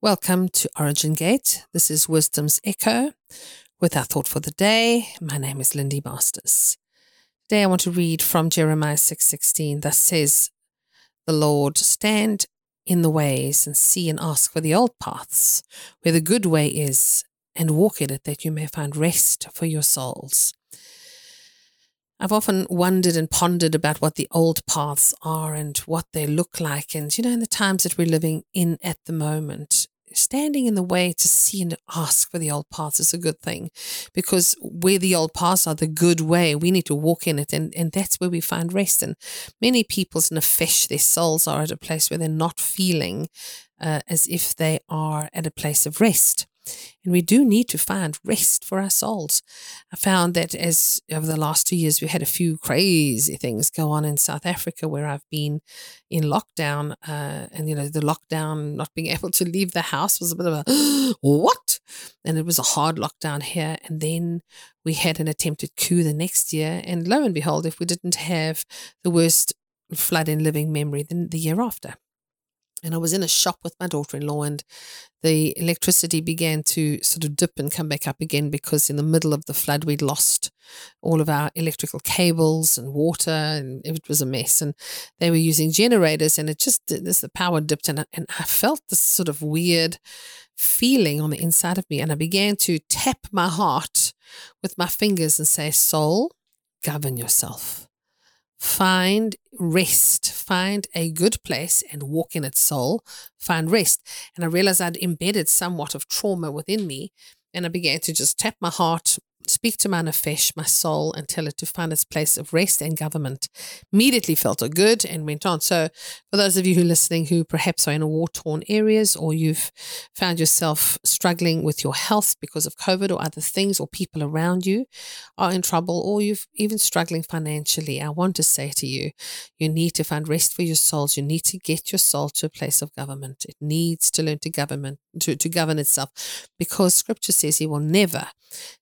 Welcome to Origin Gate. This is Wisdom's Echo with our thought for the day. My name is Lindy Masters. Today I want to read from Jeremiah 6:16. Thus says the Lord, stand in the ways and see and ask for the old paths, where the good way is, and walk in it that you may find rest for your souls. I've often wondered and pondered about what the old paths are and what they look like. And, you know, in the times that we're living in at the moment, standing in the way to see and ask for the old paths is a good thing because where the old paths are the good way, we need to walk in it. And, and that's where we find rest. And many people's nefesh, their souls are at a place where they're not feeling uh, as if they are at a place of rest. And we do need to find rest for our souls. I found that as over the last two years, we had a few crazy things go on in South Africa where I've been in lockdown. Uh, and, you know, the lockdown, not being able to leave the house was a bit of a what? And it was a hard lockdown here. And then we had an attempted coup the next year. And lo and behold, if we didn't have the worst flood in living memory, then the year after and I was in a shop with my daughter in law, and the electricity began to sort of dip and come back up again because in the middle of the flood, we'd lost all of our electrical cables and water, and it was a mess. And they were using generators, and it just this the power dipped, and I, and I felt this sort of weird feeling on the inside of me, and I began to tap my heart with my fingers and say, "Soul, govern yourself." Find rest, find a good place and walk in its soul, find rest. And I realized I'd embedded somewhat of trauma within me. And I began to just tap my heart speak to my my soul, and tell it to find its place of rest and government. Immediately felt a good and went on. So, for those of you who are listening who perhaps are in war torn areas or you've found yourself struggling with your health because of COVID or other things, or people around you are in trouble, or you've even struggling financially, I want to say to you, you need to find rest for your souls. You need to get your soul to a place of government. It needs to learn to government to, to govern itself because scripture says he will never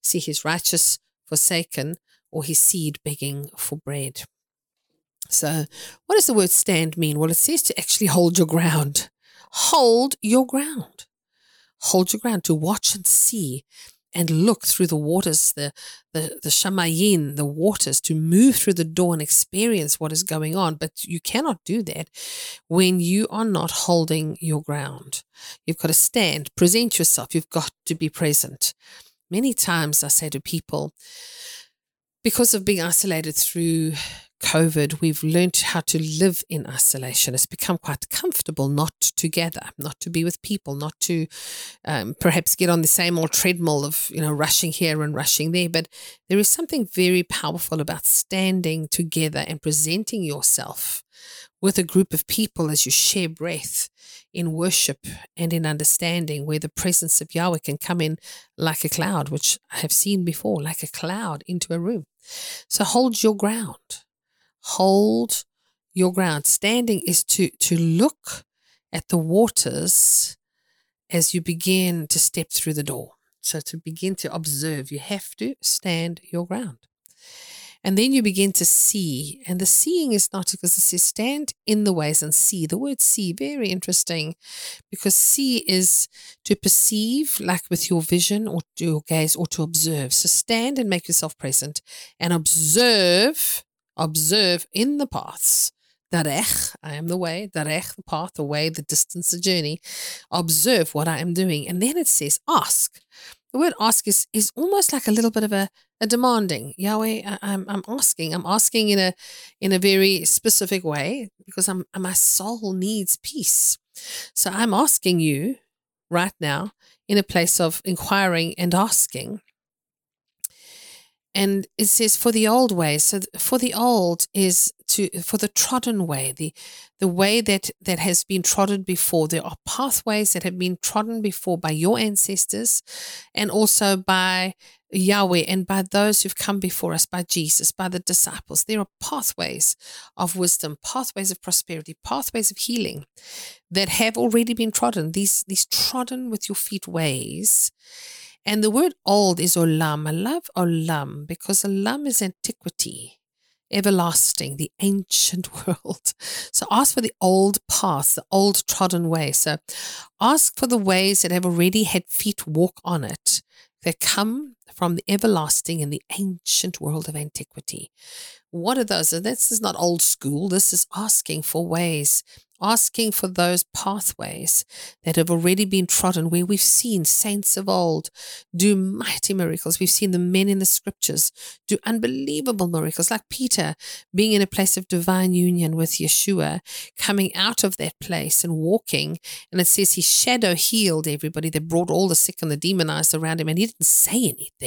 see his righteous forsaken or his seed begging for bread. So, what does the word stand mean? Well, it says to actually hold your ground. Hold your ground. Hold your ground to watch and see and look through the waters, the the the shamayin, the waters, to move through the door and experience what is going on. But you cannot do that when you are not holding your ground. You've got to stand, present yourself. You've got to be present. Many times I say to people, because of being isolated through COVID, we've learned how to live in isolation. It's become quite comfortable not to gather, not to be with people, not to um, perhaps get on the same old treadmill of, you know, rushing here and rushing there. But there is something very powerful about standing together and presenting yourself with a group of people as you share breath in worship and in understanding, where the presence of Yahweh can come in like a cloud, which I have seen before, like a cloud into a room. So hold your ground hold your ground. Standing is to, to look at the waters as you begin to step through the door. So to begin to observe, you have to stand your ground. And then you begin to see. And the seeing is not because it says stand in the ways and see. The word see, very interesting, because see is to perceive, like with your vision or your gaze, or to observe. So stand and make yourself present and observe observe in the paths. Darech, I am the way, darech, the path, the way, the distance, the journey. Observe what I am doing. And then it says ask. The word ask is, is almost like a little bit of a, a demanding. Yahweh, I, I'm, I'm asking. I'm asking in a in a very specific way because I'm my soul needs peace. So I'm asking you right now in a place of inquiring and asking and it says for the old way so for the old is to for the trodden way the the way that that has been trodden before there are pathways that have been trodden before by your ancestors and also by Yahweh and by those who've come before us by Jesus by the disciples there are pathways of wisdom pathways of prosperity pathways of healing that have already been trodden these these trodden with your feet ways and the word old is olam. I love olam because olam is antiquity. everlasting, the ancient world. So ask for the old path, the old trodden way. So ask for the ways that have already had feet walk on it. They come from the everlasting and the ancient world of antiquity. What are those? This is not old school. This is asking for ways asking for those pathways that have already been trodden, where we've seen saints of old do mighty miracles. We've seen the men in the scriptures do unbelievable miracles, like Peter being in a place of divine union with Yeshua, coming out of that place and walking. And it says his shadow healed everybody that brought all the sick and the demonized around him, and he didn't say anything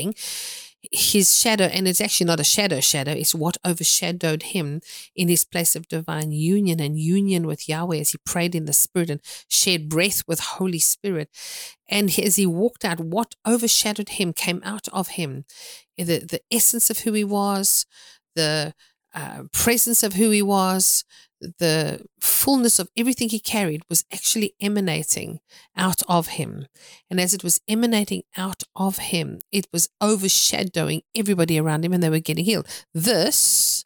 his shadow, and it's actually not a shadow shadow, it's what overshadowed him in his place of divine union and union with Yahweh as he prayed in the Spirit and shared breath with Holy Spirit. And as he walked out, what overshadowed him came out of him. The, the essence of who he was, the uh, presence of who he was, the fullness of everything he carried was actually emanating out of him. And as it was emanating out of him, it was overshadowing everybody around him and they were getting healed. This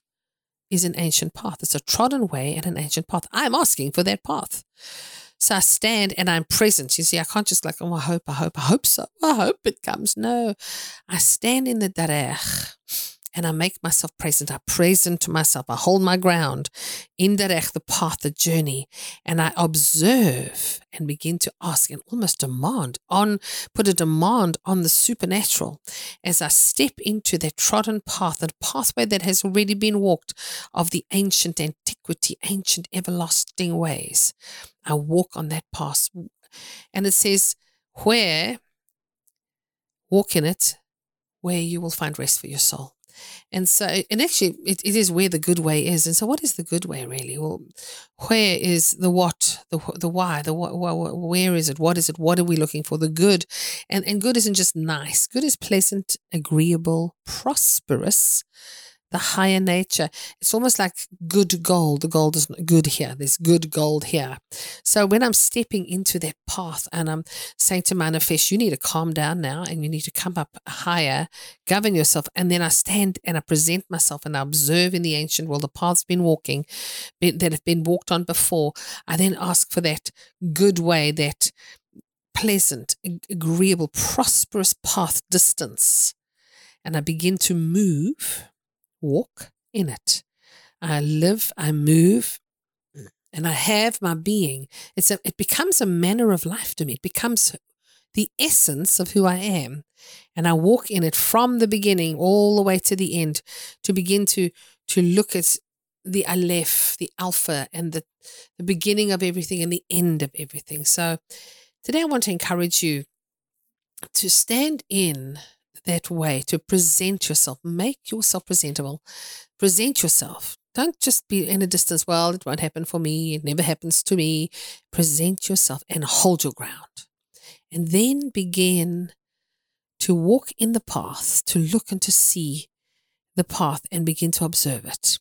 is an ancient path. It's a trodden way and an ancient path. I'm asking for that path. So I stand and I'm present. You see, I can't just like, oh, I hope, I hope, I hope so. I hope it comes. No, I stand in the darech and I make myself present. I present to myself. I hold my ground in derech, the path, the journey, and I observe and begin to ask and almost demand on, put a demand on the supernatural as I step into that trodden path, that pathway that has already been walked of the ancient antiquity, ancient everlasting ways. I walk on that path. And it says, where, walk in it, where you will find rest for your soul. And so, and actually, it, it is where the good way is. And so, what is the good way really? Well, where is the what, the the why, the what, where is it? What is it? What are we looking for? The good, and and good isn't just nice. Good is pleasant, agreeable, prosperous, the higher nature. It's almost like good gold. The gold is good here. There's good gold here. So when I'm stepping into that path and I'm saying to manifest, you need to calm down now and you need to come up higher, govern yourself. And then I stand and I present myself and I observe in the ancient world the paths been walking that have been walked on before. I then ask for that good way, that pleasant, agreeable, prosperous path distance. And I begin to move walk in it. I live, I move, and I have my being. It's a, it becomes a manner of life to me. It becomes the essence of who I am. And I walk in it from the beginning all the way to the end to begin to, to look at the Aleph, the Alpha, and the, the beginning of everything and the end of everything. So today I want to encourage you to stand in that way to present yourself. Make yourself presentable. Present yourself. Don't just be in a distance. Well, it won't happen for me. It never happens to me. Present yourself and hold your ground. And then begin to walk in the path, to look and to see the path and begin to observe it.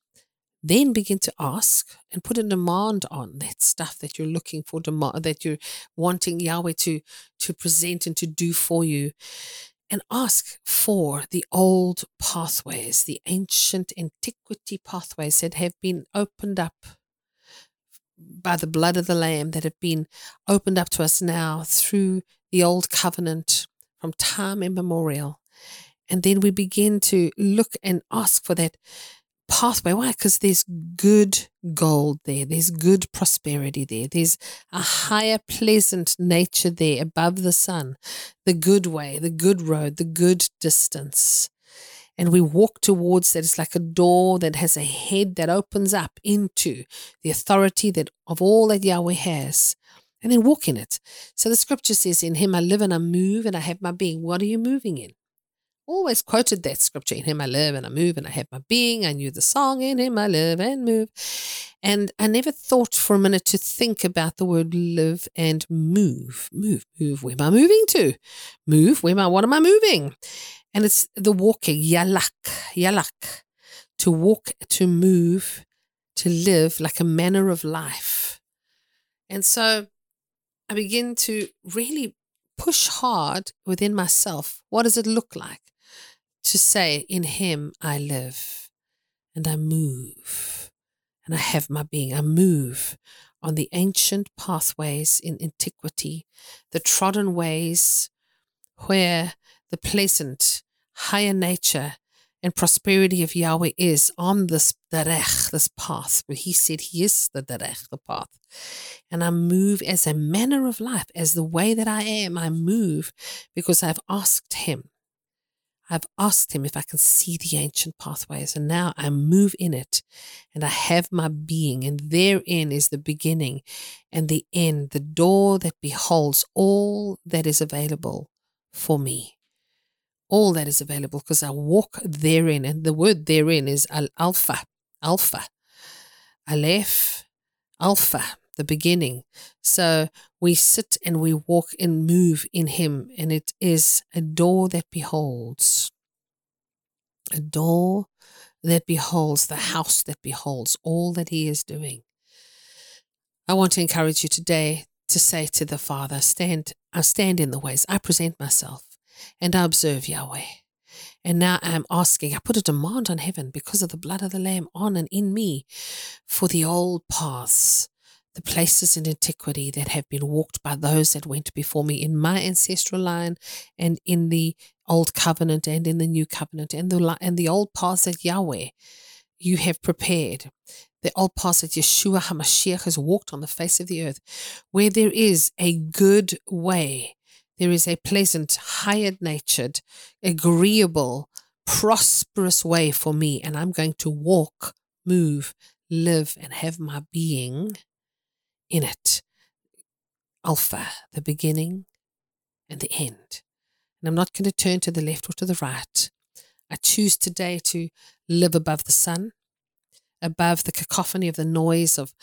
Then begin to ask and put a demand on that stuff that you're looking for, demand that you're wanting Yahweh to to present and to do for you and ask for the old pathways, the ancient antiquity pathways that have been opened up by the blood of the Lamb, that have been opened up to us now through the old covenant from time immemorial. And then we begin to look and ask for that pathway. Why? Because there's good gold there. There's good prosperity there. There's a higher, pleasant nature there above the sun, the good way, the good road, the good distance. And we walk towards that. It's like a door that has a head that opens up into the authority that of all that Yahweh has. And then walk in it. So the scripture says, In him I live and I move and I have my being. What are you moving in? Always quoted that scripture in him I live and I move and I have my being. I knew the song in him I live and move. And I never thought for a minute to think about the word live and move. Move, move. Where am I moving to? Move. Where am I? What am I moving? And it's the walking, yalak, yalak. To walk, to move, to live like a manner of life. And so I begin to really push hard within myself. What does it look like? To say, In Him I live and I move and I have my being. I move on the ancient pathways in antiquity, the trodden ways where the pleasant, higher nature and prosperity of Yahweh is on this derech, this path, where He said He is the derech, the path. And I move as a manner of life, as the way that I am. I move because I've asked Him. I've asked Him if I can see the ancient pathways, and now I move in it, and I have my being, and therein is the beginning and the end, the door that beholds all that is available for me all that is available because I walk therein. And the word therein is al alpha, alpha, aleph, alpha, the beginning. So we sit and we walk and move in Him, and it is a door that beholds, a door that beholds, the house that beholds all that He is doing. I want to encourage you today to say to the Father, stand, I stand in the ways. I present myself and I observe Yahweh. And now I'm asking, I put a demand on heaven because of the blood of the Lamb on and in me for the old paths, the places in antiquity that have been walked by those that went before me in my ancestral line and in the old covenant and in the new covenant and the, and the old paths that Yahweh you have prepared. The old paths that Yeshua HaMashiach has walked on the face of the earth, where there is a good way there is a pleasant, hired natured, agreeable, prosperous way for me, and I'm going to walk, move, live, and have my being in it. Alpha, the beginning and the end. And I'm not going to turn to the left or to the right. I choose today to live above the sun above the cacophony of the noise of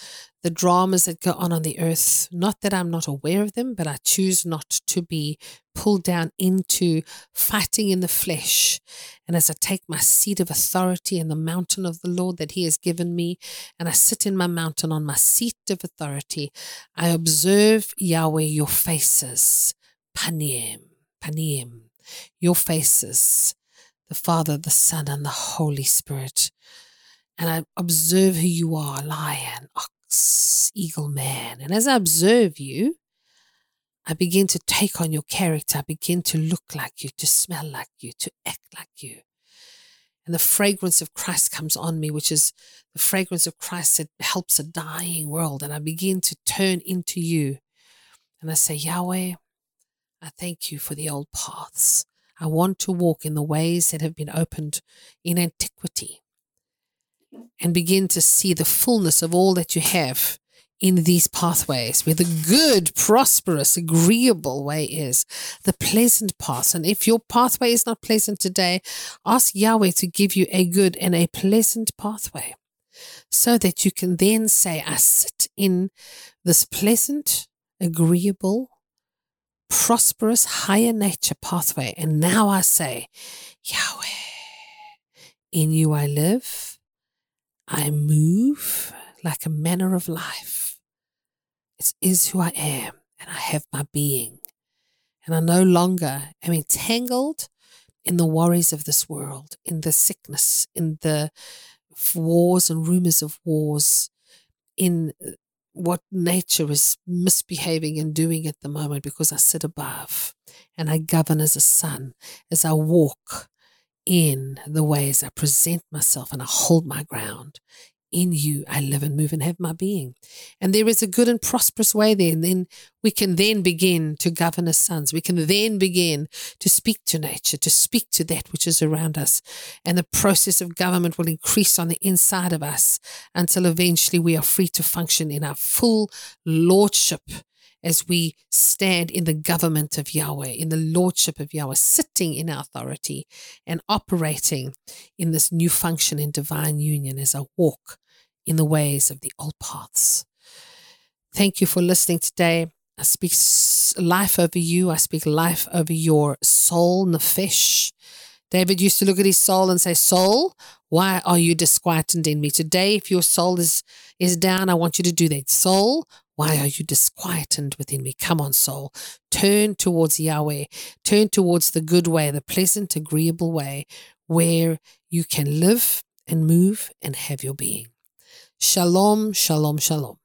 the dramas that go on on the earth. Not that I'm not aware of them, but I choose not to be pulled down into fighting in the flesh. And as I take my seat of authority in the mountain of the Lord that He has given me, and I sit in my mountain on my seat of authority, I observe Yahweh, your faces, panim, panim, your faces, the Father, the Son, and the Holy Spirit and I observe who you are lion, ox, eagle, man. And as I observe you, I begin to take on your character. I begin to look like you, to smell like you, to act like you. And the fragrance of Christ comes on me, which is the fragrance of Christ that helps a dying world. And I begin to turn into you. And I say, Yahweh, I thank you for the old paths. I want to walk in the ways that have been opened in antiquity and begin to see the fullness of all that you have in these pathways, where the good, prosperous, agreeable way is, the pleasant path. And if your pathway is not pleasant today, ask Yahweh to give you a good and a pleasant pathway so that you can then say, I sit in this pleasant, agreeable, prosperous, higher nature pathway. And now I say, Yahweh, in you I live I move like a manner of life. It is who I am, and I have my being. And I no longer am entangled in the worries of this world, in the sickness, in the wars and rumors of wars, in uh, what nature is misbehaving and doing at the moment because I sit above and I govern as a son, as I walk in the ways I present myself and I hold my ground. In you, I live and move and have my being. And there is a good and prosperous way there. And then we can then begin to govern as sons. We can then begin to speak to nature, to speak to that which is around us. And the process of government will increase on the inside of us until eventually we are free to function in our full lordship as we stand in the government of Yahweh, in the lordship of Yahweh, sitting in authority and operating in this new function in divine union as I walk in the ways of the old paths. Thank you for listening today. I speak life over you. I speak life over your soul, nefesh. David used to look at his soul and say, Soul, why are you disquieted in me? Today, if your soul is, is down, I want you to do that. Soul, why are you disquieted within me? Come on, soul. Turn towards Yahweh. Turn towards the good way, the pleasant, agreeable way where you can live and move and have your being. Shalom, shalom, shalom.